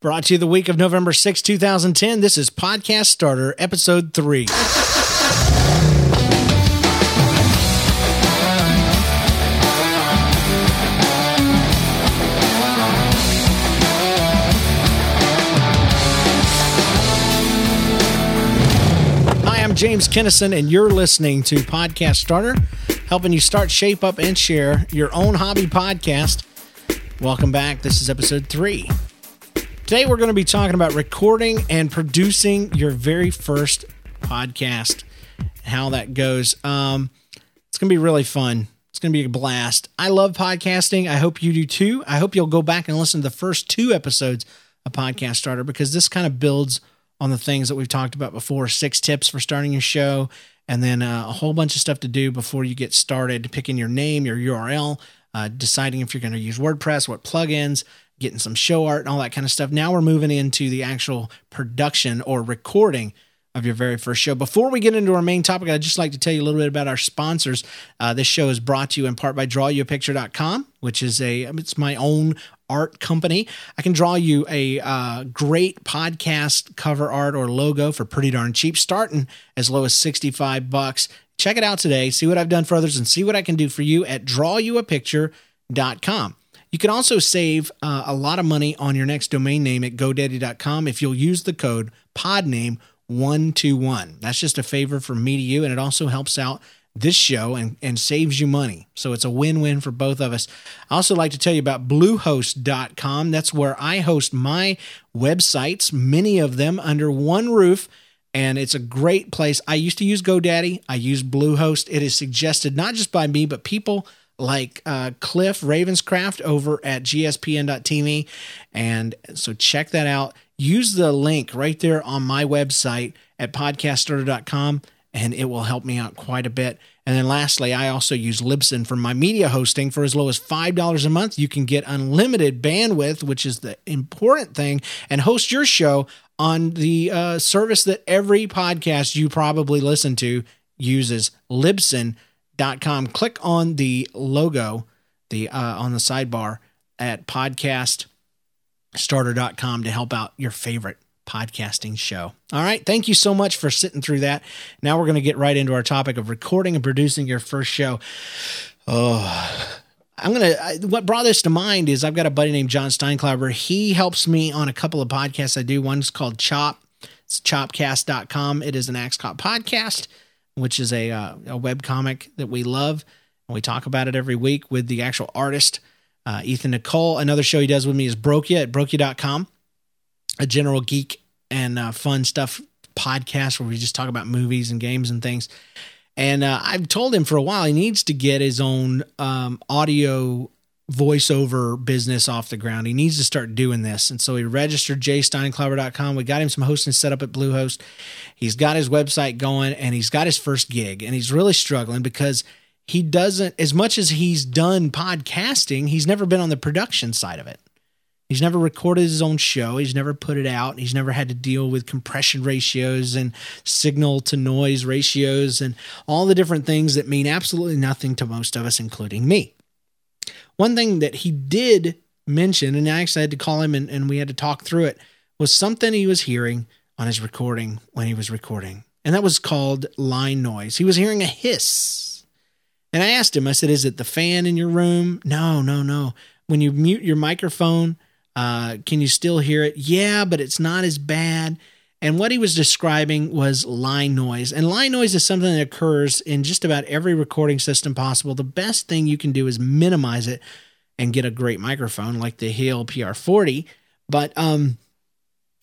Brought to you the week of November 6, 2010. This is Podcast Starter, Episode 3. Hi, I'm James Kennison, and you're listening to Podcast Starter, helping you start, shape up, and share your own hobby podcast. Welcome back. This is episode three. Today, we're going to be talking about recording and producing your very first podcast, how that goes. Um, it's going to be really fun. It's going to be a blast. I love podcasting. I hope you do too. I hope you'll go back and listen to the first two episodes of Podcast Starter because this kind of builds on the things that we've talked about before six tips for starting your show, and then uh, a whole bunch of stuff to do before you get started picking your name, your URL, uh, deciding if you're going to use WordPress, what plugins, getting some show art, and all that kind of stuff. Now we're moving into the actual production or recording of your very first show. Before we get into our main topic, I'd just like to tell you a little bit about our sponsors. Uh, this show is brought to you in part by drawyouapicture.com, which is a it's my own art company. I can draw you a uh, great podcast cover art or logo for pretty darn cheap, starting as low as 65 bucks. Check it out today, see what I've done for others, and see what I can do for you at drawyouapicture.com. You can also save uh, a lot of money on your next domain name at GoDaddy.com if you'll use the code PODNAME121. That's just a favor from me to you, and it also helps out this show and, and saves you money. So it's a win win for both of us. I also like to tell you about Bluehost.com. That's where I host my websites, many of them under one roof. And it's a great place. I used to use GoDaddy. I use Bluehost. It is suggested not just by me, but people like uh, Cliff Ravenscraft over at gspn.tv. And so check that out. Use the link right there on my website at podcaststarter.com and it will help me out quite a bit. And then lastly, I also use Libsyn for my media hosting for as low as $5 a month. You can get unlimited bandwidth, which is the important thing, and host your show on the uh, service that every podcast you probably listen to uses, Libsyn.com. Click on the logo the uh, on the sidebar at podcaststarter.com to help out your favorite podcasting show. All right. Thank you so much for sitting through that. Now we're going to get right into our topic of recording and producing your first show. Oh, I'm to, what brought this to mind is I've got a buddy named John Steinklauber. He helps me on a couple of podcasts I do. One's called Chop, it's chopcast.com. It is an Axe Cop podcast, which is a, uh, a web comic that we love. And we talk about it every week with the actual artist, uh, Ethan Nicolle. Another show he does with me is Brokia at brokia.com a general geek and uh, fun stuff podcast where we just talk about movies and games and things. And uh, I've told him for a while he needs to get his own um, audio voiceover business off the ground. He needs to start doing this. And so he registered jsteinklauber.com. We got him some hosting set up at Bluehost. He's got his website going and he's got his first gig. And he's really struggling because he doesn't, as much as he's done podcasting, he's never been on the production side of it. He's never recorded his own show. He's never put it out. He's never had to deal with compression ratios and signal to noise ratios and all the different things that mean absolutely nothing to most of us, including me. One thing that he did mention, and I actually had to call him and, and we had to talk through it, was something he was hearing on his recording when he was recording. And that was called line noise. He was hearing a hiss. And I asked him, I said, Is it the fan in your room? No, no, no. When you mute your microphone, uh, can you still hear it? Yeah, but it's not as bad. And what he was describing was line noise. And line noise is something that occurs in just about every recording system possible. The best thing you can do is minimize it and get a great microphone like the Heil PR40. But um,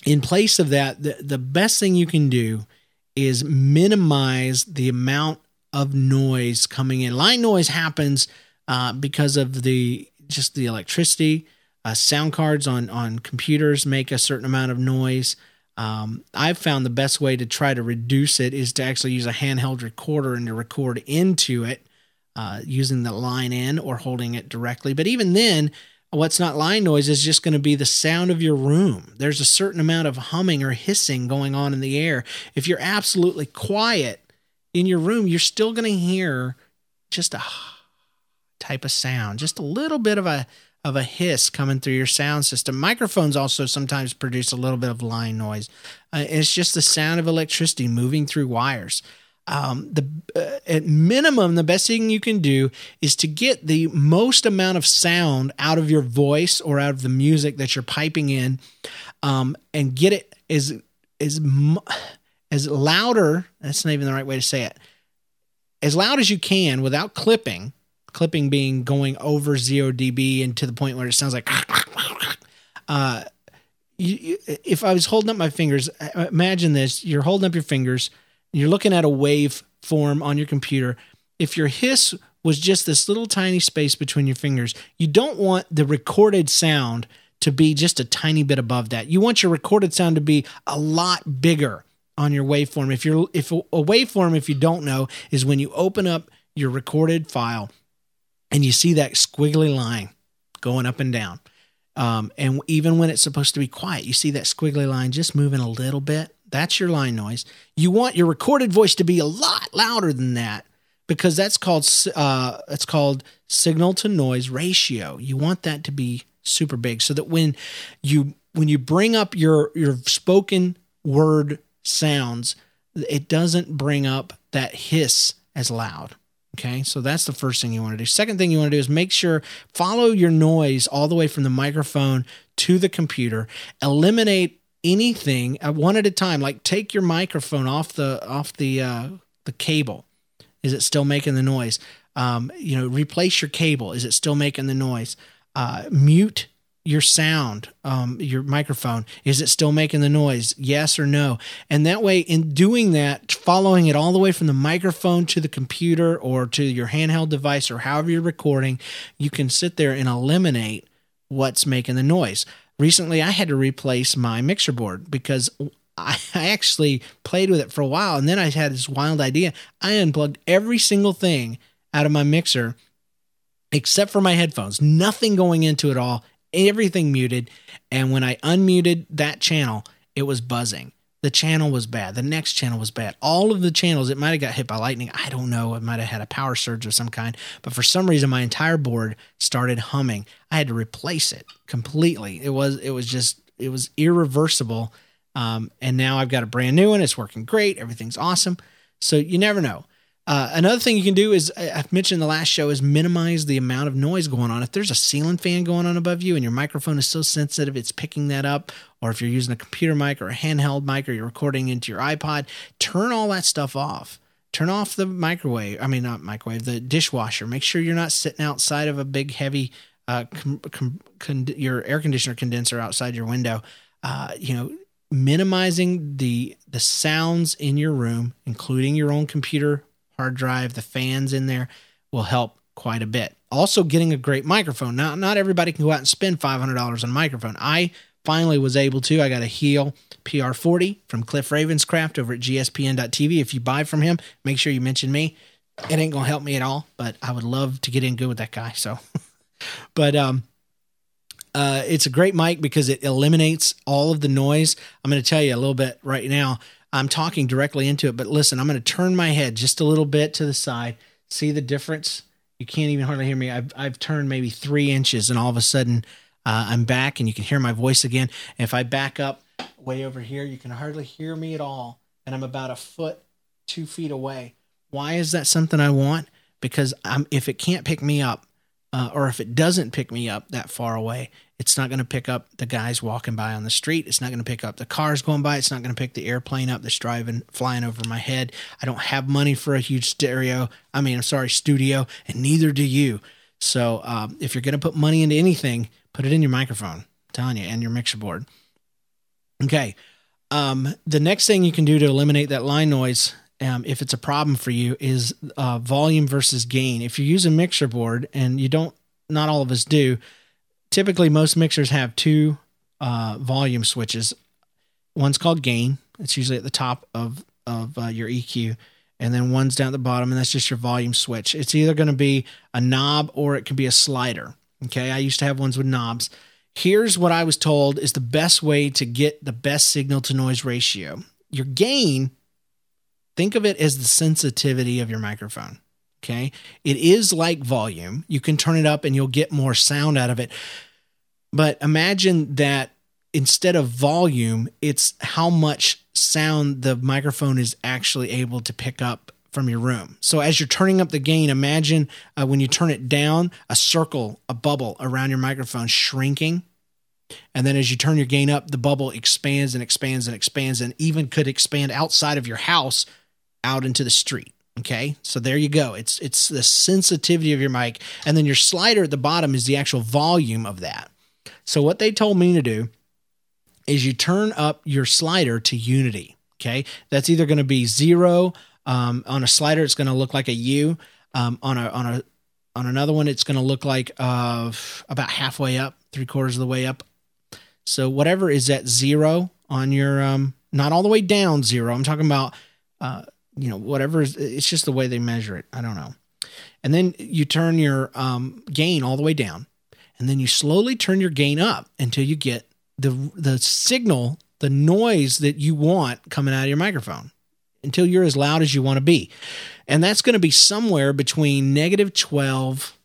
in place of that, the, the best thing you can do is minimize the amount of noise coming in. Line noise happens uh, because of the just the electricity uh, sound cards on on computers make a certain amount of noise. Um, I've found the best way to try to reduce it is to actually use a handheld recorder and to record into it uh, using the line in or holding it directly. But even then, what's not line noise is just going to be the sound of your room. There's a certain amount of humming or hissing going on in the air. If you're absolutely quiet in your room, you're still going to hear just a type of sound, just a little bit of a of a hiss coming through your sound system. Microphones also sometimes produce a little bit of line noise. Uh, it's just the sound of electricity moving through wires. Um, the uh, at minimum, the best thing you can do is to get the most amount of sound out of your voice or out of the music that you're piping in, um, and get it as as as louder. That's not even the right way to say it. As loud as you can without clipping. Clipping being going over zero dB and to the point where it sounds like. Uh, you, you, if I was holding up my fingers, imagine this: you're holding up your fingers you're looking at a wave form on your computer, if your hiss was just this little tiny space between your fingers, you don't want the recorded sound to be just a tiny bit above that. You want your recorded sound to be a lot bigger on your waveform. If you're if a waveform, if you don't know, is when you open up your recorded file and you see that squiggly line going up and down. Um, and even when it's supposed to be quiet, you see that squiggly line just moving a little bit. That's your line noise. You want your recorded voice to be a lot louder than that because that's called uh, it's called signal to noise ratio. You want that to be super big so that when you when you bring up your your spoken word sounds, it doesn't bring up that hiss as loud. Okay, so that's the first thing you want to do. Second thing you want to do is make sure follow your noise all the way from the microphone to the computer. Eliminate anything one at a time. Like take your microphone off the off the uh, the cable. Is it still making the noise? Um, you know, replace your cable. Is it still making the noise? Uh, mute your sound, um, your microphone. Is it still making the noise? Yes or no? And that way, in doing that, following it all the way from the microphone to the computer or to your handheld device or however you're recording, you can sit there and eliminate what's making the noise recently I had to replace my mixer board because I, actually played with it for a while and then I had this wild idea. I unplugged every single thing out of my mixer except for my headphones, nothing going into it all, everything muted. And when I unmuted that channel, it was buzzing. The channel was bad. The next channel was bad. All of the channels, it might have got hit by lightning. I don't know. It might have had a power surge of some kind. But for some reason, my entire board started humming. I had to replace it completely. It was it was just it was irreversible. Um, and now I've got a brand new one. It's working great. Everything's awesome. So you never know. Uh, another thing you can do is I've mentioned the last show is minimize the amount of noise going on. If there's a ceiling fan going on above you and your microphone is so sensitive it's picking that up, or if you're using a computer mic or a handheld mic or you're recording into your iPod, turn all that stuff off. Turn off the microwave. I mean, not microwave, the dishwasher. Make sure you're not sitting outside of a big, heavy, uh, com- com- con- your air conditioner condenser outside your window. Uh, you know, minimizing the the sounds in your room, including your own computer hard drive, the fans in there will help quite a bit. Also, getting a great microphone. Now, not everybody can go out and spend $500 on a microphone. I finally was able to. I got a Heil PR40 from Cliff Ravenscraft over at gspn.tv. If you buy from him, make sure you mention me. It ain't going to help me at all, but I would love to get in good with that guy. So, but, um, uh, it's a great mic because it eliminates all of the noise. I'm going to tell you a little bit right now. I'm talking directly into it, but listen, I'm going to turn my head just a little bit to the side. See the difference? You can't even hardly hear me. I've, I've turned maybe three inches, and all of a sudden, uh, I'm back, and you can hear my voice again. And if I back up way over here, you can hardly hear me at all, and I'm about a foot, two feet away. Why is that something I want? Because I'm if it can't pick me up, uh, or if it doesn't pick me up that far away, it's not going to pick up the guys walking by on the street. It's not going to pick up the cars going by. It's not going to pick the airplane up that's driving, flying over my head. I don't have money for a huge stereo. I mean, I'm sorry, studio, and neither do you. So um, if you're going to put money into anything, put it in your microphone. I'm telling you, and your mixer board. Okay. Um, the next thing you can do to eliminate that line noise, um, if it's a problem for you, is uh, volume versus gain. If you use a mixer board, and you don't, not all of us do, typically most mixers have two uh, volume switches. One's called gain. It's usually at the top of of uh, your EQ, and then one's down at the bottom, and that's just your volume switch. It's either going to be a knob or it can be a slider. Okay, I used to have ones with knobs. Here's what I was told is the best way to get the best signal to noise ratio. Your gain, think of it as the sensitivity of your microphone. Okay. It is like volume. You can turn it up and you'll get more sound out of it. But imagine that instead of volume, it's how much sound the microphone is actually able to pick up from your room. So as you're turning up the gain, imagine uh, when you turn it down, a circle, a bubble around your microphone shrinking. And then as you turn your gain up, the bubble expands and expands and expands and even could expand outside of your house out into the street. Okay. So there you go. It's it's the sensitivity of your mic. And then your slider at the bottom is the actual volume of that. So what they told me to do is you turn up your slider to unity. Okay. That's either going to be zero. Um, on a slider, it's going to look like a U. Um, on a on a on another one, it's going to look like uh, about halfway up, three quarters of the way up. So whatever is at zero on your um, not all the way down zero. I'm talking about uh, you know whatever. It's just the way they measure it. I don't know. And then you turn your um, gain all the way down, and then you slowly turn your gain up until you get the the signal, the noise that you want coming out of your microphone until you're as loud as you want to be. And that's going to be somewhere between negative 12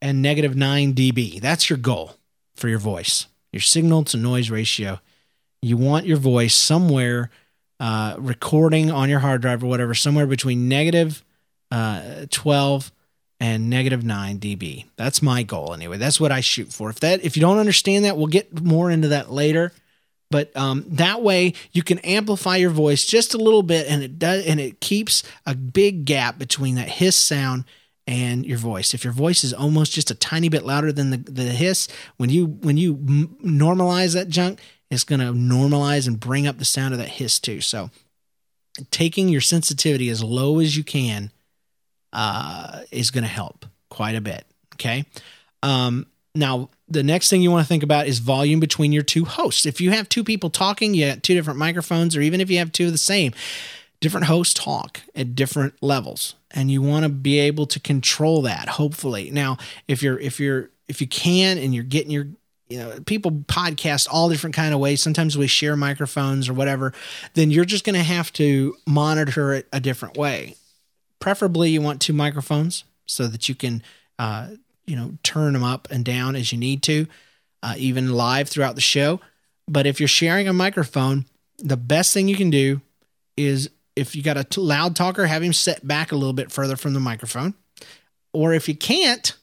and negative 9 dB. That's your goal for your voice, your signal to noise ratio. You want your voice somewhere uh, recording on your hard drive or whatever, somewhere between negative, uh, 12 and negative 9 dB. That's my goal anyway. That's what I shoot for. If that if you don't understand that, we'll get more into that later. But um, that way you can amplify your voice just a little bit, and it does, and it keeps a big gap between that hiss sound and your voice. If your voice is almost just a tiny bit louder than the, the hiss, when you when you m- normalize that junk, it's going to normalize and bring up the sound of that hiss too. So, taking your sensitivity as low as you can uh, is going to help quite a bit. Okay. Um, now, the next thing you want to think about is volume between your two hosts. If you have two people talking, you got two different microphones, or even if you have two of the same, different hosts talk at different levels, and you want to be able to control that. Hopefully, now if you're if you're if you can and you're getting your you know people podcast all different kind of ways. Sometimes we share microphones or whatever then you're just going to have to monitor it a different way. Preferably you want two microphones so that you can uh, you know turn them up and down as you need to uh, even live throughout the show. But if you're sharing a microphone the best thing you can do is if you got a t- loud talker have him set back a little bit further from the microphone. Or if you can't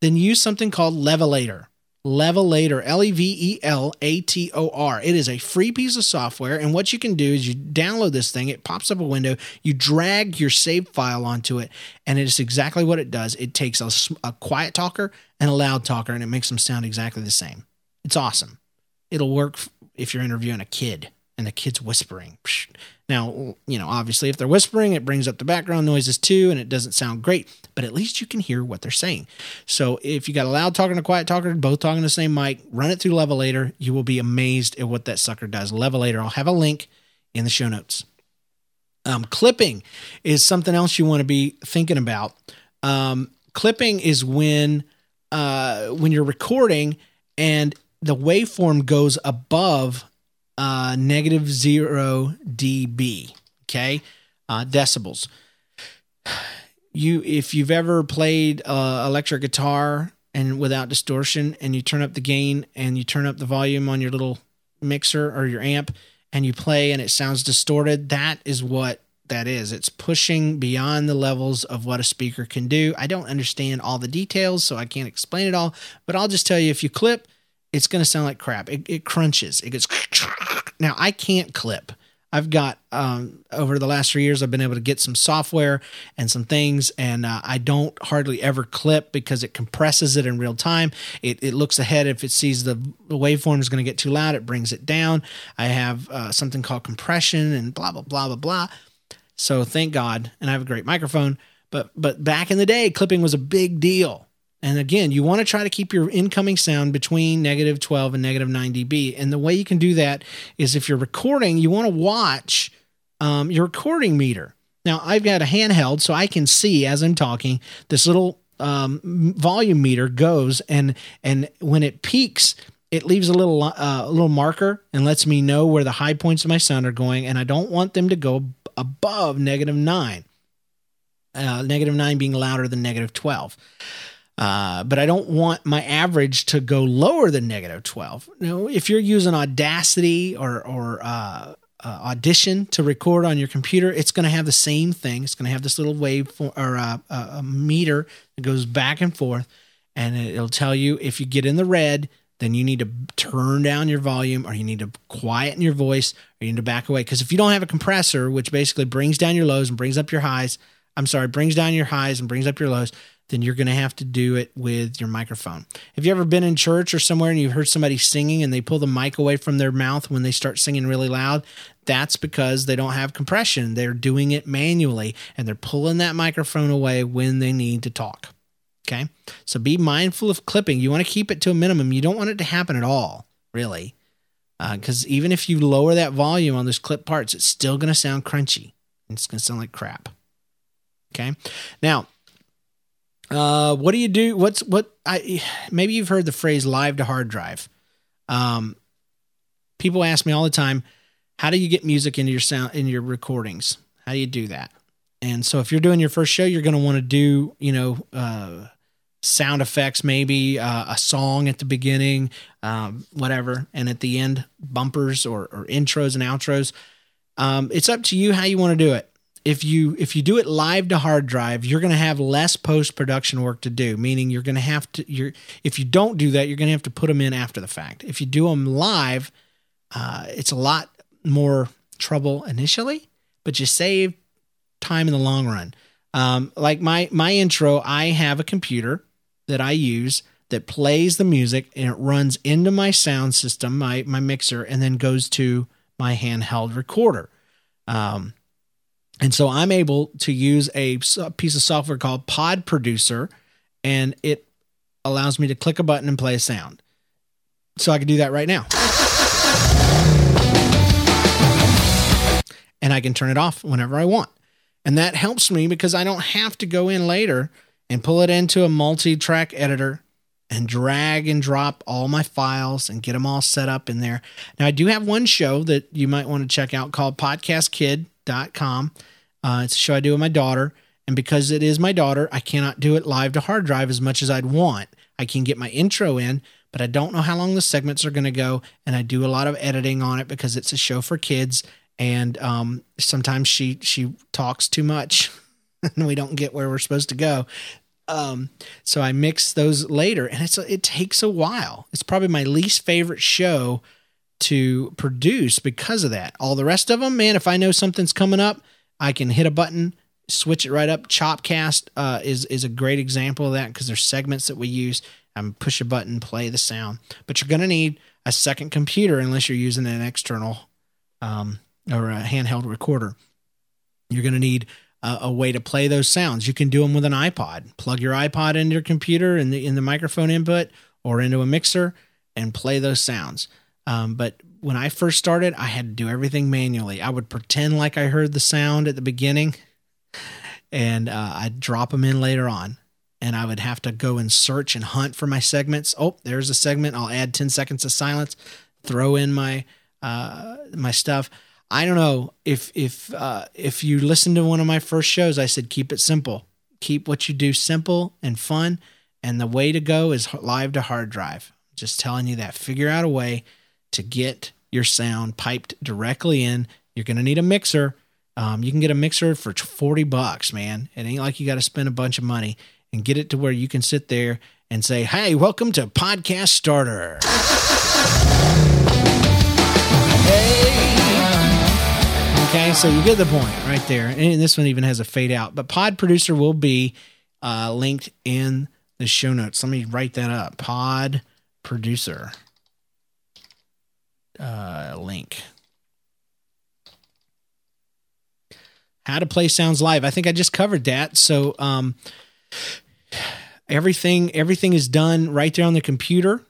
then use something called levelator Levelator, L E V E L A T O R. It is a free piece of software. And what you can do is you download this thing, it pops up a window, you drag your save file onto it, and it is exactly what it does. It takes a, a quiet talker and a loud talker, and it makes them sound exactly the same. It's awesome. It'll work if you're interviewing a kid and the kid's whispering. Now, you know, obviously, if they're whispering, it brings up the background noises too, and it doesn't sound great, but at least you can hear what they're saying. So, if you got a loud talker and a quiet talker, both talking the same mic, run it through Levelator. You will be amazed at what that sucker does. Levelator, I'll have a link in the show notes. Um, clipping is something else you want to be thinking about. Um, clipping is when uh, when you're recording and the waveform goes above uh, negative zero dB. Okay, uh, decibels. You, if you've ever played uh, electric guitar and without distortion, and you turn up the gain and you turn up the volume on your little mixer or your amp, and you play and it sounds distorted, that is what that is. It's pushing beyond the levels of what a speaker can do. I don't understand all the details, so I can't explain it all, but I'll just tell you if you clip, it's going to sound like crap. It, it crunches. It goes. Now I can't clip. I've got um, over the last three years, I've been able to get some software and some things, and uh, I don't hardly ever clip because it compresses it in real time. It, it looks ahead if it sees the, the waveform is going to get too loud, it brings it down. I have uh, something called compression and blah blah blah blah blah. So thank God, and I have a great microphone. But but back in the day, clipping was a big deal. And again, you want to try to keep your incoming sound between negative 12 and negative 9 dB. And the way you can do that is if you're recording, you want to watch um, your recording meter. Now, I've got a handheld, so I can see as I'm talking, this little um, volume meter goes, and and when it peaks, it leaves a little uh, a little marker and lets me know where the high points of my sound are going, and I don't want them to go above negative nine. uh, negative nine being louder than negative 12. Uh, but I don't want my average to go lower than negative 12. You know, if you're using Audacity or, or uh, uh, Audition to record on your computer, it's going to have the same thing. It's going to have this little wave for, or uh, a meter that goes back and forth, and it'll tell you if you get in the red, then you need to turn down your volume or you need to quieten your voice or you need to back away. Because if you don't have a compressor, which basically brings down your lows and brings up your highs, I'm sorry, brings down your highs and brings up your lows, then you're going to have to do it with your microphone. Have you ever been in church or somewhere and you've heard somebody singing and they pull the mic away from their mouth when they start singing really loud? That's because they don't have compression. They're doing it manually and they're pulling that microphone away when they need to talk. Okay. So be mindful of clipping. You want to keep it to a minimum. You don't want it to happen at all, really. Because uh, even if you lower that volume on those clip parts, it's still going to sound crunchy. It's going to sound like crap. Okay. Now, uh, what do you do? What's what? I maybe you've heard the phrase "live to hard drive." Um, people ask me all the time, "How do you get music into your sound in your recordings? How do you do that?" And so, if you're doing your first show, you're going to want to do, you know, uh, sound effects, maybe uh, a song at the beginning, um, whatever, and at the end, bumpers or, or intros and outros. Um, it's up to you how you want to do it. If you if you do it live to hard drive, you're going to have less post production work to do. Meaning you're going to have to you're if you don't do that, you're going to have to put them in after the fact. If you do them live, uh, it's a lot more trouble initially, but you save time in the long run. Um, like my my intro, I have a computer that I use that plays the music and it runs into my sound system, my my mixer, and then goes to my handheld recorder. Um, and so I'm able to use a piece of software called Pod Producer, and it allows me to click a button and play a sound. So I can do that right now. And I can turn it off whenever I want. And that helps me because I don't have to go in later and pull it into a multi track editor and drag and drop all my files and get them all set up in there. Now, I do have one show that you might want to check out called podcastkid.com. Uh, it's a show I do with my daughter. And because it is my daughter, I cannot do it live to hard drive as much as I'd want. I can get my intro in, but I don't know how long the segments are going to go. And I do a lot of editing on it because it's a show for kids. And um, sometimes she she talks too much. and we don't get where we're supposed to go. Um, so I mix those later, and it's it takes a while. It's probably my least favorite show to produce because of that. All the rest of them, man, if I know something's coming up, I can hit a button, switch it right up. Chopcast uh, is is a great example of that because there's segments that we use. I'm push a button, play the sound, but you're gonna need a second computer unless you're using an external um, or a handheld recorder. You're gonna need a, a, way to play those sounds. You can do them with an iPod. Plug your iPod into your computer in the in the microphone input or into a mixer and play those sounds. Um, but when I first started, I had to do everything manually. I would pretend like I heard the sound at the beginning, and uh, I'd drop them in later on. And I would have to go and search and hunt for my segments. Oh, there's a segment. I'll add ten seconds of silence. Throw in my uh, my stuff I don't know if if uh, if you listen to one of my first shows, I said keep it simple, keep what you do simple and fun, and the way to go is live to hard drive. Just telling you that. Figure out a way to get your sound piped directly in. You're gonna need a mixer. Um, you can get a mixer for 40 bucks, man. It ain't like you got to spend a bunch of money and get it to where you can sit there and say, Hey, welcome to Podcast Starter. hey. Okay, so you get the point right there. And this one even has a fade out. But Pod Producer will be uh, linked in the show notes. Let me write that up. Pod Producer uh, link. How to play sounds live. I think I just covered that. So um, everything everything is done right there on the computer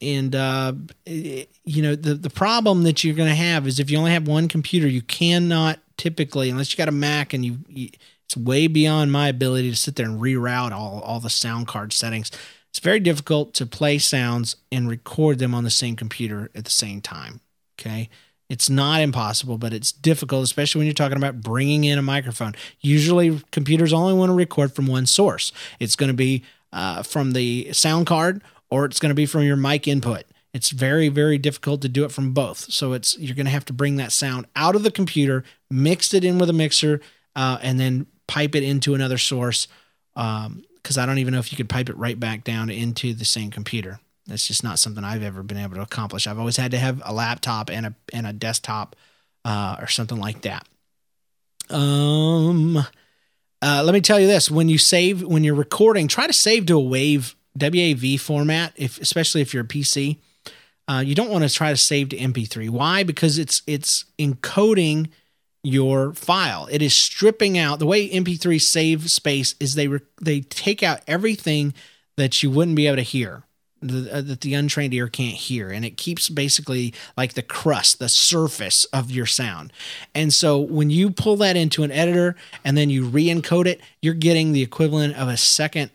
and uh, it, you know the the problem that you're going to have is if you only have one computer, you cannot typically unless you got a Mac and you, you, it's way beyond my ability to sit there and reroute all all the sound card settings. It's very difficult to play sounds and record them on the same computer at the same time. Okay, It's not impossible, but it's difficult, especially when you're talking about bringing in a microphone. Usually, computers only want to record from one source. It's going to be uh, from the sound card or it's going to be from your mic input. It's very, very difficult to do it from both. So it's you're going to have to bring that sound out of the computer, mix it in with a mixer, uh, and then pipe it into another source. Because um, I don't even know if you could pipe it right back down into the same computer. That's just not something I've ever been able to accomplish. I've always had to have a laptop and a and a desktop uh, or something like that. Um, uh, let me tell you this: when you save, when you're recording, try to save to a wave WAV format, if especially if you're a PC. Uh, you don't want to try to save to MP3. Why? Because it's it's encoding your file. It is stripping out the way MP3 save space is they re, they take out everything that you wouldn't be able to hear the, uh, that the untrained ear can't hear. And it keeps basically like the crust the surface of your sound. And so when you pull that into an editor and then you re-encode it you're getting the equivalent of a second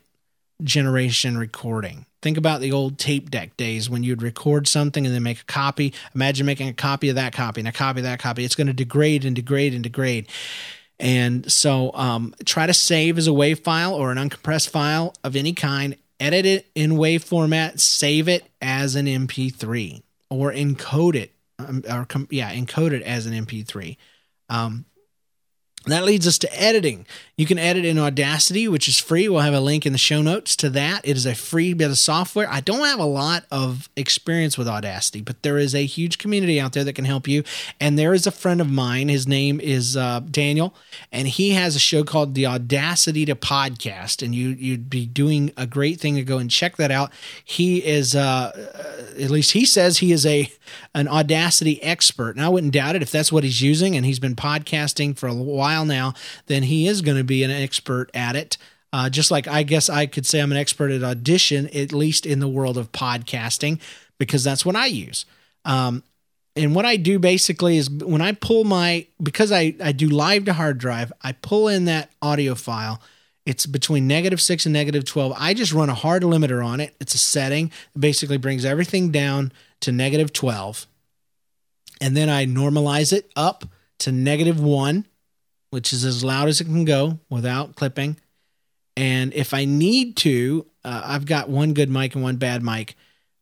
generation recording. Think about the old tape deck days when you'd record something and then make a copy. Imagine making a copy of that copy and a copy of that copy. It's going to degrade and degrade and degrade. And so um, try to save as a WAV file or an uncompressed file of any kind edit it in WAV format, save it as an MP3, or encode it, um, or yeah, encode it as an MP3. Um, that leads us to editing. You can edit in Audacity, which is free. We'll have a link in the show notes to that. It is a free bit of software. I don't have a lot of experience with Audacity, but there is a huge community out there that can help you. And there is a friend of mine. His name is uh, Daniel, and he has a show called The Audacity to Podcast. And you you'd be doing a great thing to go and check that out. He is, uh, uh at least he says, he is a an Audacity expert, and I wouldn't doubt it if that's what he's using. And he's been podcasting for a while now. Then he is going to be be an expert at it. Uh, just like I guess I could say I'm an expert at audition, at least in the world of podcasting, because that's what I use. Um, and what I do basically is when I pull my, because I, I do live to hard drive, I pull in that audio file. It's between negative six and negative 12. I just run a hard limiter on it. It's a setting that basically brings everything down to negative 12. And then I normalize it up to negative one which is as loud as it can go without clipping. And if I need to, uh, I've got one good mic and one bad mic.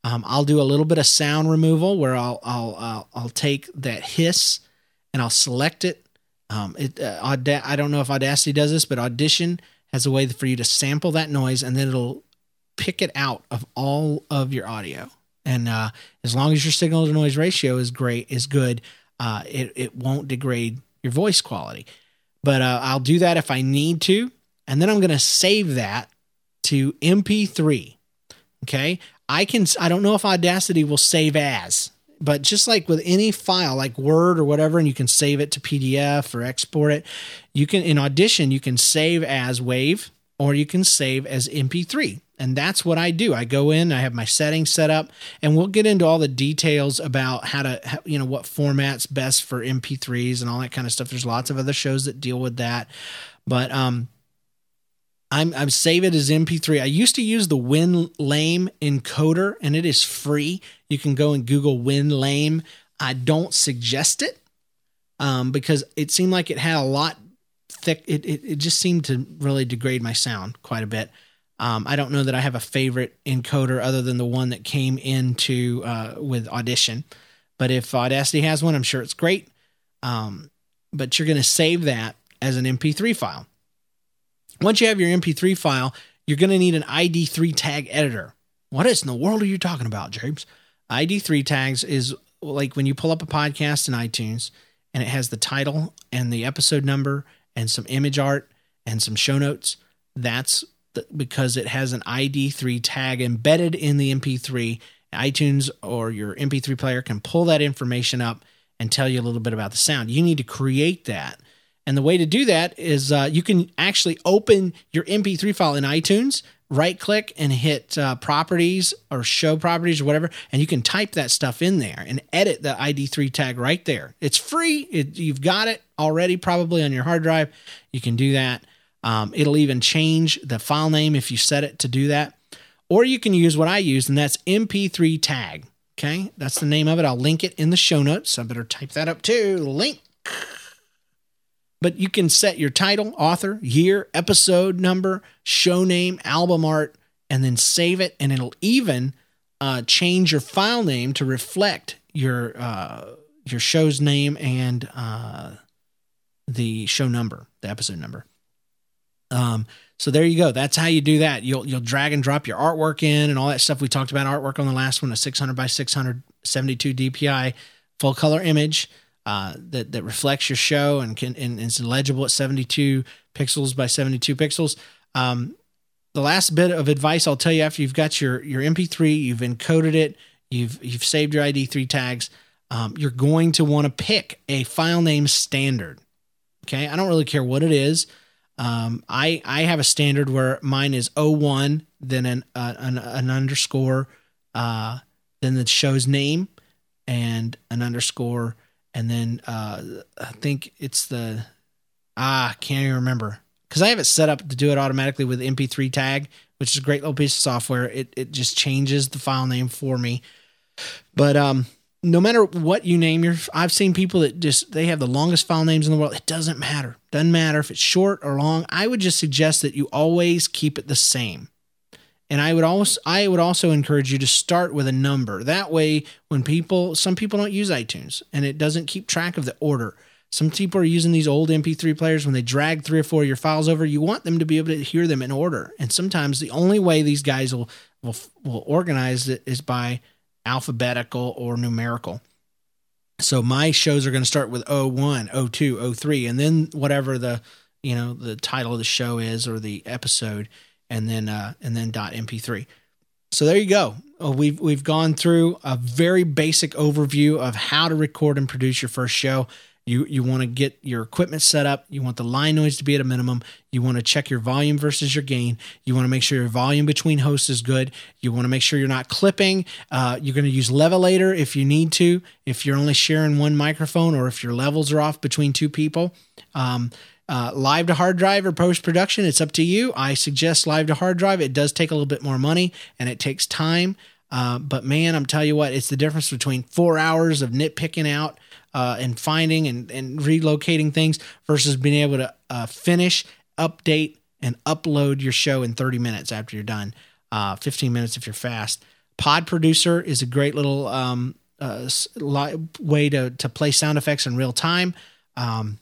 Um, I'll do a little bit of sound removal where I'll I'll I'll, I'll take that hiss and I'll select it. Um, it uh, Auda- I don't know if Audacity does this, but Audition has a way for you to sample that noise and then it'll pick it out of all of your audio. And uh, as long as your signal to noise ratio is great, is good, uh, it it won't degrade your voice quality but uh, I'll do that if I need to. And then I'm going to save that to MP3. Okay. I can, I don't know if Audacity will save as, but just like with any file, like Word or whatever, and you can save it to PDF or export it, you can, in Audition, you can save as WAV or you can save as MP3. And that's what I do. I go in, I have my settings set up, and we'll get into all the details about how to, you know, what format's best for MP3s and all that kind of stuff. There's lots of other shows that deal with that. But um, I'm I'm save it as MP3. I used to use the WinLame encoder, and it is free. You can go and Google WinLame. I don't suggest it um, because it seemed like it had a lot thick. It, it it just seemed to really degrade my sound quite a bit. Um, I don't know that I have a favorite encoder other than the one that came into uh, with Audition. But if Audacity has one, I'm sure it's great. Um, but you're going to save that as an MP3 file. Once you have your MP3 file, you're going to need an ID3 tag editor. What in the world are you talking about, James? ID3 tags is like when you pull up a podcast in iTunes and it has the title and the episode number and some image art and some show notes. That's because it has an ID3 tag embedded in the MP3. iTunes or your MP3 player can pull that information up and tell you a little bit about the sound. You need to create that. And the way to do that is uh, you can actually open your MP3 file in iTunes, right click and hit uh, properties or show properties or whatever, and you can type that stuff in there and edit the ID3 tag right there. It's free. It, you've got it already probably on your hard drive. You can do that. Um, it'll even change the file name if you set it to do that. Or you can use what I use, and that's MP3 tag. Okay, that's the name of it. I'll link it in the show notes. I better type that up too. Link. But you can set your title, author, year, episode number, show name, album art, and then save it. And it'll even uh, change your file name to reflect your uh, your show's name and uh, the show number, the episode number. Um, so there you go. That's how you do that. You'll you'll drag and drop your artwork in and all that stuff. We talked about artwork on the last one, a 600 by 672 DPI full color image uh, that that reflects your show and can and is legible at 72 pixels by 72 pixels. Um, the last bit of advice I'll tell you after you've got your your MP3, you've encoded it, you've you've saved your ID3 tags. Um, you're going to want to pick a file name standard. Okay, I don't really care what it is. Um, I I have a standard where mine is 01, then an uh, an, an, underscore, uh, then the show's name, and an underscore, and then uh, I think it's the ah can't even remember because I have it set up to do it automatically with MP3 tag, which is a great little piece of software. It it just changes the file name for me. But um, no matter what you name your I've seen people that just they have the longest file names in the world. It doesn't matter. Doesn't matter if it's short or long. I would just suggest that you always keep it the same. And I would also I would also encourage you to start with a number. That way when people some people don't use iTunes and it doesn't keep track of the order. Some people are using these old MP3 players when they drag three or four of your files over, you want them to be able to hear them in order. And sometimes the only way these guys will will, will organize it is by alphabetical or numerical. So my shows are going to start with 01, 02, 03, and then whatever the you know the title of the show is or the episode, and then uh, and then MP3. So there you go. Uh, we've we've gone through a very basic overview of how to record and produce your first show. You you want to get your equipment set up. You want the line noise to be at a minimum. You want to check your volume versus your gain. You want to make sure your volume between hosts is good. You want to make sure you're not clipping. Uh, you're going to use levelator if you need to. If you're only sharing one microphone or if your levels are off between two people. Um, uh, live to hard drive or post production, it's up to you. I suggest live to hard drive. It does take a little bit more money and it takes time. Uh, but man, I'm telling you what, it's the difference between four hours of nitpicking out uh, and finding and, and relocating things versus being able to uh, finish, update, and upload your show in 30 minutes after you're done. Uh, 15 minutes if you're fast. Pod Producer is a great little um, uh, way to, to play sound effects in real time. Um,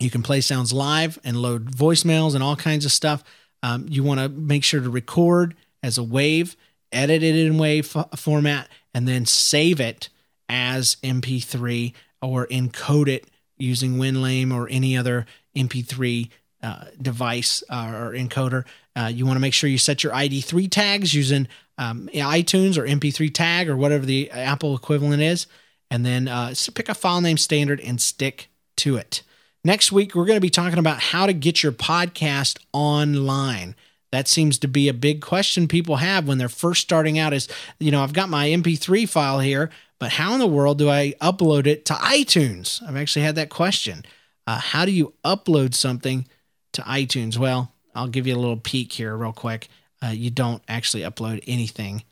you can play sounds live and load voicemails and all kinds of stuff. Um, you want to make sure to record as a wave, edit it in wave f- format, and then save it as MP3 or encode it using WinLame or any other MP3 uh, device uh, or encoder. Uh, you want to make sure you set your ID3 tags using um, iTunes or MP3 tag or whatever the Apple equivalent is. And then uh, pick a file name standard and stick to it. Next week, we're going to be talking about how to get your podcast online. That seems to be a big question people have when they're first starting out is, you know, I've got my MP3 file here, but how in the world do I upload it to iTunes? I've actually had that question. Uh, how do you upload something to iTunes? Well, I'll give you a little peek here, real quick. Uh, you don't actually upload anything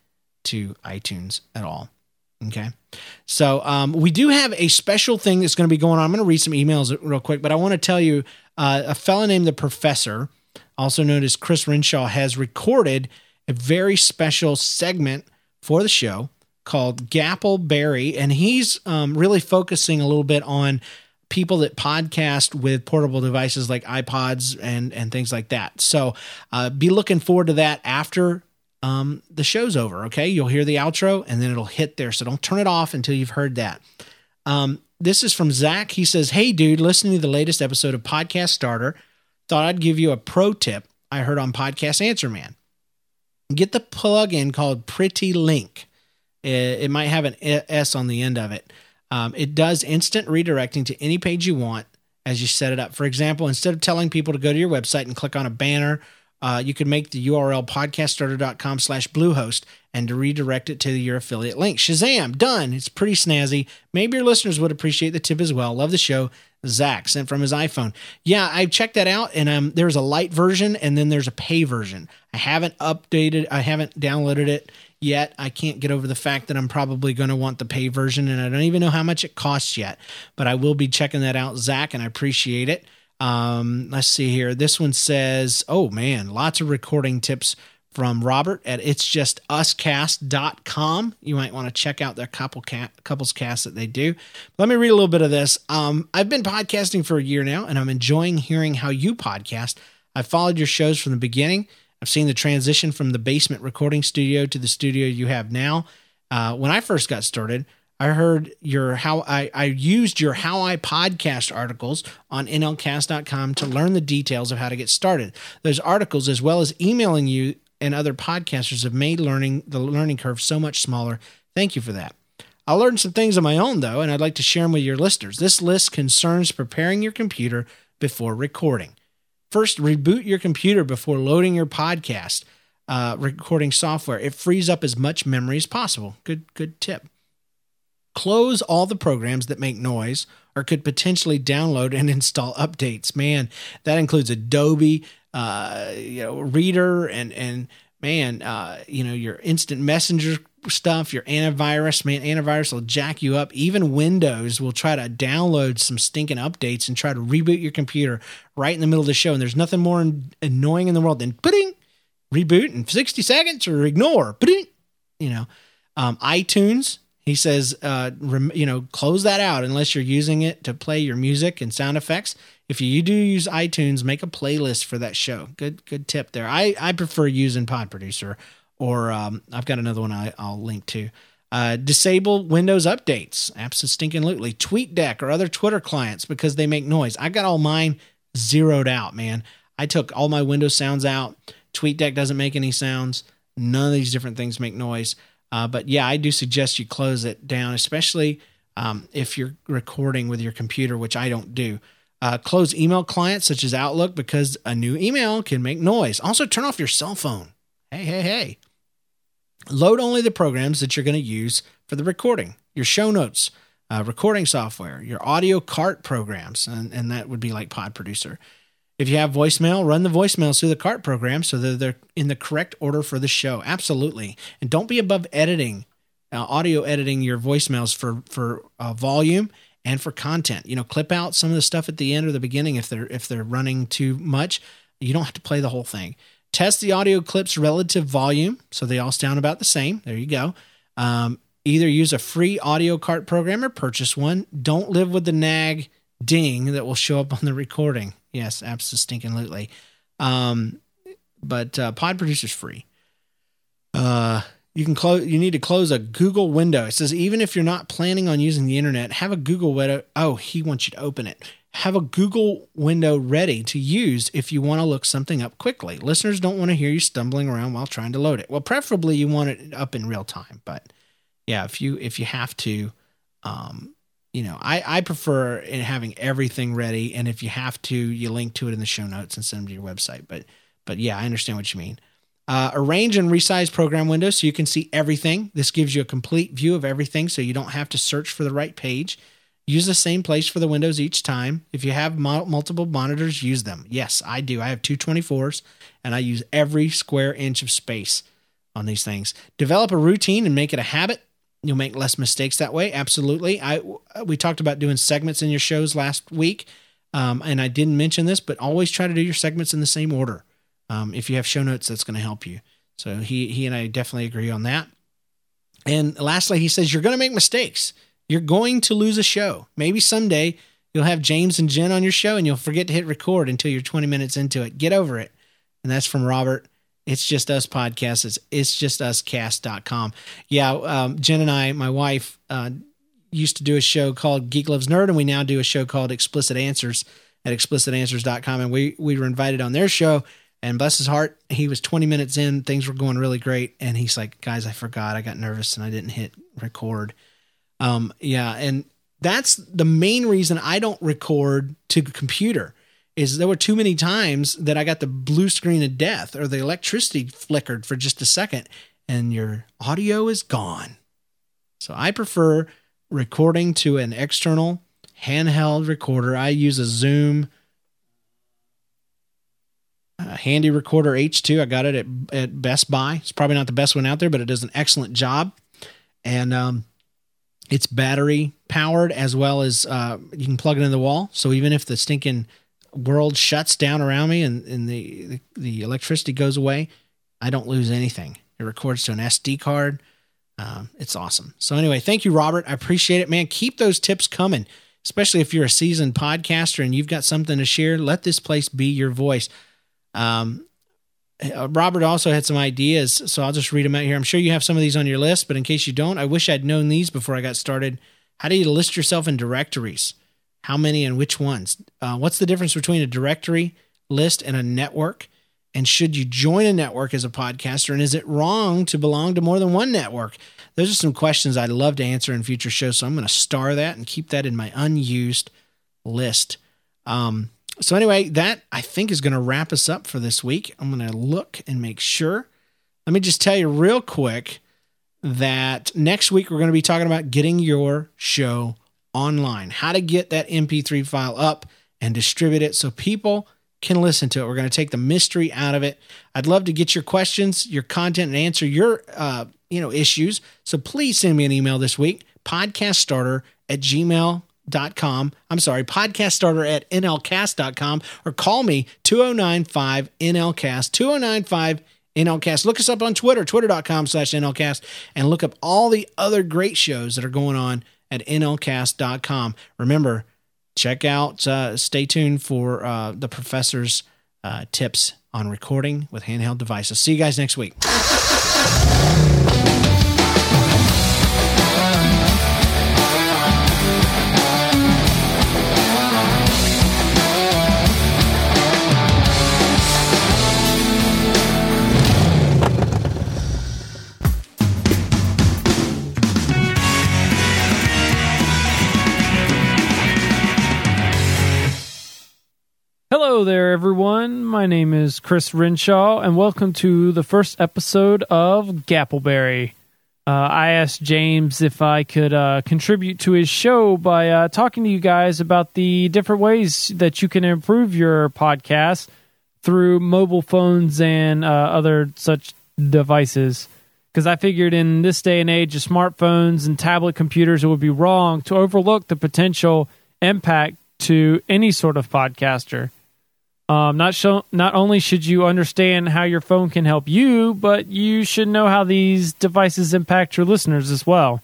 to iTunes at all. Okay. So um, we do have a special thing that's going to be going on. I'm going to read some emails real quick, but I want to tell you uh, a fellow named the Professor, also known as Chris Renshaw, has recorded a very special segment for the show called Gappleberry, and he's um, really focusing a little bit on people that podcast with portable devices like iPods and and things like that. So uh, be looking forward to that after um, the show's over. Okay, you'll hear the outro and then it'll hit there. So don't turn it off until you've heard that. Um, this is from Zach. He says, "Hey, dude, listening to the latest episode of Podcast Starter, thought I'd give you a pro tip I heard on Podcast Answer Man. Get the plugin called Pretty Link." It, might have an S on the end of it. Um, it does instant redirecting to any page you want as you set it up. For example, instead of telling people to go to your website and click on a banner, uh, you can make the URL podcaststarter.com slash Bluehost and to redirect it to your affiliate link. Shazam, done. It's pretty snazzy. Maybe your listeners would appreciate the tip as well. Love the show. Zach sent from his iPhone. Yeah, I checked that out, and um, there's a light version and then there's a pay version. I haven't updated, I haven't downloaded it yet. I can't get over the fact that I'm probably going to want the pay version, and I don't even know how much it costs yet. But I will be checking that out, Zach, and I appreciate it. Um, let's see here. This one says, "Oh man, lots of recording tips." From Robert at it's just uscast.com. You might want to check out their couple ca- couples cast that they do. Let me read a little bit of this. Um, I've been podcasting for a year now, and I'm enjoying hearing how you podcast. I've followed your shows from the beginning I've seen the transition from the basement recording studio to the studio you have now. Uh, when I first got started, I heard your how I, I used your how I podcast articles on nlcast.com to learn the details of how to get started. Those articles, as well as emailing you and other podcasters, have made learning the learning curve so much smaller. Thank you for that. I learned some things on my own though, and I'd like to share them with your listeners. This list concerns preparing your computer before recording. First, reboot your computer before loading your podcast uh, recording software. It frees up as much memory as possible. Good, good tip. Close all the programs that make noise or could potentially download and install updates. Man, that includes Adobe, uh, you know, Reader, and and man, uh, you know, your instant messenger stuff, your antivirus, man, antivirus will jack you up. Even Windows will try to download some stinking updates and try to reboot your computer right in the middle of the show. And there's nothing more annoying in the world than putting reboot in 60 seconds or ignore, you know, um, iTunes. He says, uh, rem, you know, close that out unless you're using it to play your music and sound effects. If you do use iTunes, make a playlist for that show. Good, good tip there. I, I prefer using Pod Producer or um, I've got another one I, will link to. Uh, disable Windows updates, Apps are stinking absolutely. TweetDeck or other Twitter clients because they make noise. I got all mine zeroed out, man. I took all my Windows sounds out. TweetDeck doesn't make any sounds. None of these different things make noise. Uh, but yeah, I do suggest you close it down, especially um, if you're recording with your computer, which I don't do. Uh, close email clients such as Outlook because a new email can make noise. Also, turn off your cell phone. Hey, hey, hey. Load only the programs that you're going to use for the recording, your show notes, uh, recording software, your audio cart programs, and, and that would be like Pod Producer. If you have voicemail, run the voicemails through the cart program so that they're in the correct order for the show. Absolutely. And don't be above editing, uh, audio editing your voicemails for, for uh, volume and for content. You know, clip out some of the stuff at the end or the beginning if they're if they're running too much. You don't have to play the whole thing. Test the audio clip's relative volume so they all sound about the same. There you go. Um, either use a free audio cart program or purchase one. Don't live with the nag ding that will show up on the recording. Yes, absolutely. Um, but uh, Pod Producer's free. Uh, you can close. You need to close a Google window. It says even if you're not planning on using the internet, have a Google window. Oh, he wants you to open it have a Google window ready to use if you want to look something up quickly. Listeners don't want to hear you stumbling around while trying to load it. Well, preferably you want it up in real time, but yeah, if you if you have to, um, you know, I I prefer having everything ready, and if you have to, you link to it in the show notes and send them to your website. But but yeah, I understand what you mean. Uh, arrange and resize program windows so you can see everything. This gives you a complete view of everything, so you don't have to search for the right page. Use the same place for the windows each time. If you have mo- multiple monitors, use them. Yes, I do. I have two 24s and I use every square inch of space on these things. Develop a routine and make it a habit. You'll make less mistakes that way. Absolutely. I we talked about doing segments in your shows last week, um, and I didn't mention this, but always try to do your segments in the same order. Um, if you have show notes, that's going to help you. So he he and I definitely agree on that. And lastly, he says you're going to make mistakes. You're going to lose a show. Maybe someday you'll have James and Jen on your show and you'll forget to hit record until you're 20 minutes into it. Get over it. And that's from Robert. It's just us podcast. It's, it's just us cast.com. Yeah. Um, Jen and I, my wife, uh, used to do a show called Geek Loves Nerd, and we now do a show called Explicit Answers at explicitanswers.com. And we, we were invited on their show. And bless his heart, he was 20 minutes in. Things were going really great. And he's like, guys, I forgot. I got nervous and I didn't hit record. Um, yeah, and that's the main reason I don't record to computer is there were too many times that I got the blue screen of death or the electricity flickered for just a second and your audio is gone. So I prefer recording to an external handheld recorder. I use a Zoom uh, Handy Recorder H2. I got it at, at Best Buy. It's probably not the best one out there, but it does an excellent job. And um, it's battery powered as well as uh, you can plug it in the wall. So even if the stinking world shuts down around me and, and the, the, the electricity goes away, I don't lose anything. It records to an SD card. Um, it's awesome. So anyway, thank you, Robert. I appreciate it, man. Keep those tips coming, especially if you're a seasoned podcaster and you've got something to share. Let this place be your voice. Um, uh, Robert also had some ideas, so I'll just read them out here. I'm sure you have some of these on your list, but in case you don't, I wish I'd known these before I got started. How do you list yourself in directories? How many and which ones? Uh, what's the difference between a directory list and a network? And should you join a network as a podcaster? And is it wrong to belong to more than one network? Those are some questions I'd love to answer in future shows. So I'm going to star that and keep that in my unused list. Um, so, anyway, that I think is going to wrap us up for this week. I'm going to look and make sure. Let me just tell you real quick that next week we're going to be talking about getting your show online, how to get that MP3 file up and distribute it so people can listen to it. We're going to take the mystery out of it. I'd love to get your questions, your content, and answer your uh, you know issues. So please send me an email this week, podcaststarter at gmail.com. I'm sorry, podcaststarter at nlcast.com or call me 2095 NLCast, 2095 NLCast. Look us up on Twitter, twitter.com slash NLCast, and look up all the other great shows that are going on at NLCast.com. Remember, check out, uh, stay tuned for uh, the professor's uh, tips on recording with handheld devices. See you guys next week. Hello there, everyone. My name is Chris Renshaw, and welcome to the first episode of Gappleberry. Uh, I asked James if I could uh, contribute to his show by uh, talking to you guys about the different ways that you can improve your podcast through mobile phones and uh, other such devices. Because I figured in this day and age of smartphones and tablet computers, it would be wrong to overlook the potential impact to any sort of podcaster. Um, not show, not only should you understand how your phone can help you, but you should know how these devices impact your listeners as well.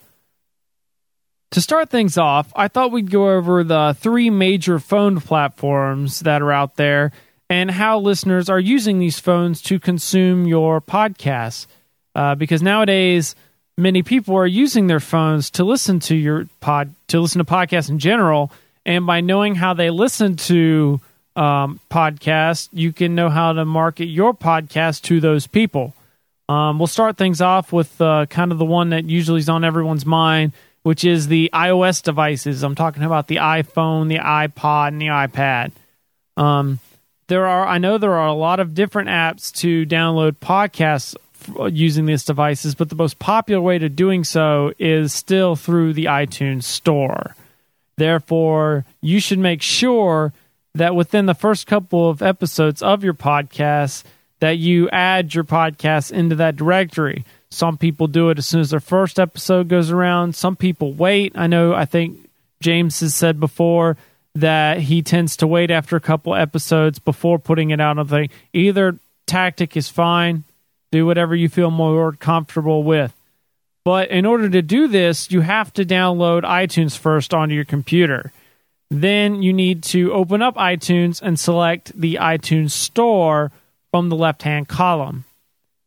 To start things off, I thought we'd go over the three major phone platforms that are out there and how listeners are using these phones to consume your podcasts. Uh, because nowadays, many people are using their phones to listen to your pod, to listen to podcasts in general, and by knowing how they listen to um, podcast, you can know how to market your podcast to those people. Um, we'll start things off with uh, kind of the one that usually is on everyone's mind, which is the iOS devices. I'm talking about the iPhone, the iPod, and the iPad. Um, there are, I know there are a lot of different apps to download podcasts using these devices, but the most popular way to doing so is still through the iTunes Store. Therefore, you should make sure that within the first couple of episodes of your podcast that you add your podcast into that directory. Some people do it as soon as their first episode goes around. Some people wait. I know I think James has said before that he tends to wait after a couple episodes before putting it out on the either tactic is fine. Do whatever you feel more comfortable with. But in order to do this, you have to download iTunes first onto your computer. Then you need to open up iTunes and select the iTunes Store from the left hand column.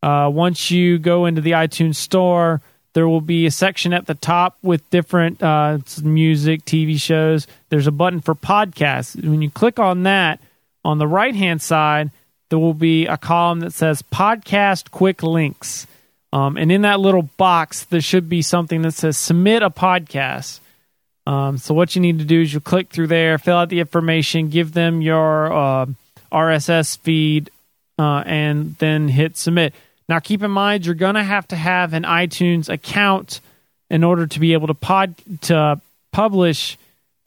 Uh, once you go into the iTunes Store, there will be a section at the top with different uh, music, TV shows. There's a button for podcasts. When you click on that, on the right hand side, there will be a column that says Podcast Quick Links. Um, and in that little box, there should be something that says Submit a Podcast. Um, so what you need to do is you click through there, fill out the information, give them your uh, RSS feed, uh, and then hit submit. Now, keep in mind you're going to have to have an iTunes account in order to be able to pod to publish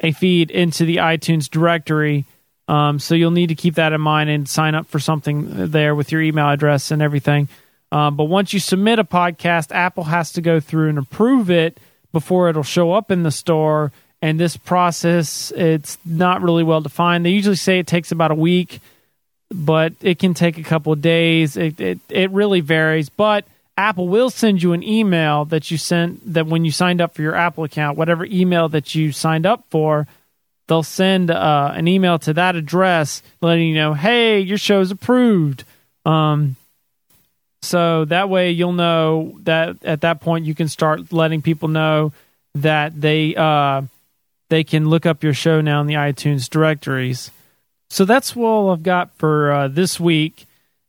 a feed into the iTunes directory. Um, so you'll need to keep that in mind and sign up for something there with your email address and everything. Um, but once you submit a podcast, Apple has to go through and approve it before it'll show up in the store. And this process, it's not really well defined. They usually say it takes about a week, but it can take a couple of days. It, it, it really varies. But Apple will send you an email that you sent that when you signed up for your Apple account, whatever email that you signed up for, they'll send uh, an email to that address letting you know, hey, your show's approved. Um, so that way you'll know that at that point you can start letting people know that they uh, they can look up your show now in the iTunes directories. So that's all I've got for uh, this week.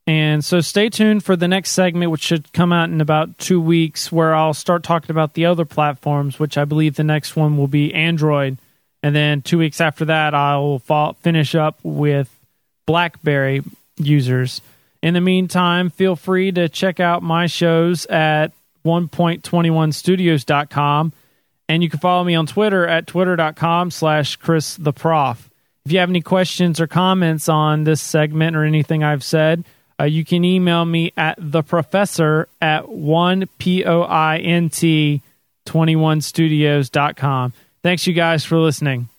And so stay tuned for the next segment, which should come out in about two weeks, where I'll start talking about the other platforms, which I believe the next one will be Android. And then two weeks after that, I'll finish up with Blackberry users. In the meantime, feel free to check out my shows at 1.21studios.com. And you can follow me on Twitter at twitter.com slash Chris the Prof. If you have any questions or comments on this segment or anything I've said, uh, you can email me at the professor at 1point 21studios.com. Thanks, you guys, for listening.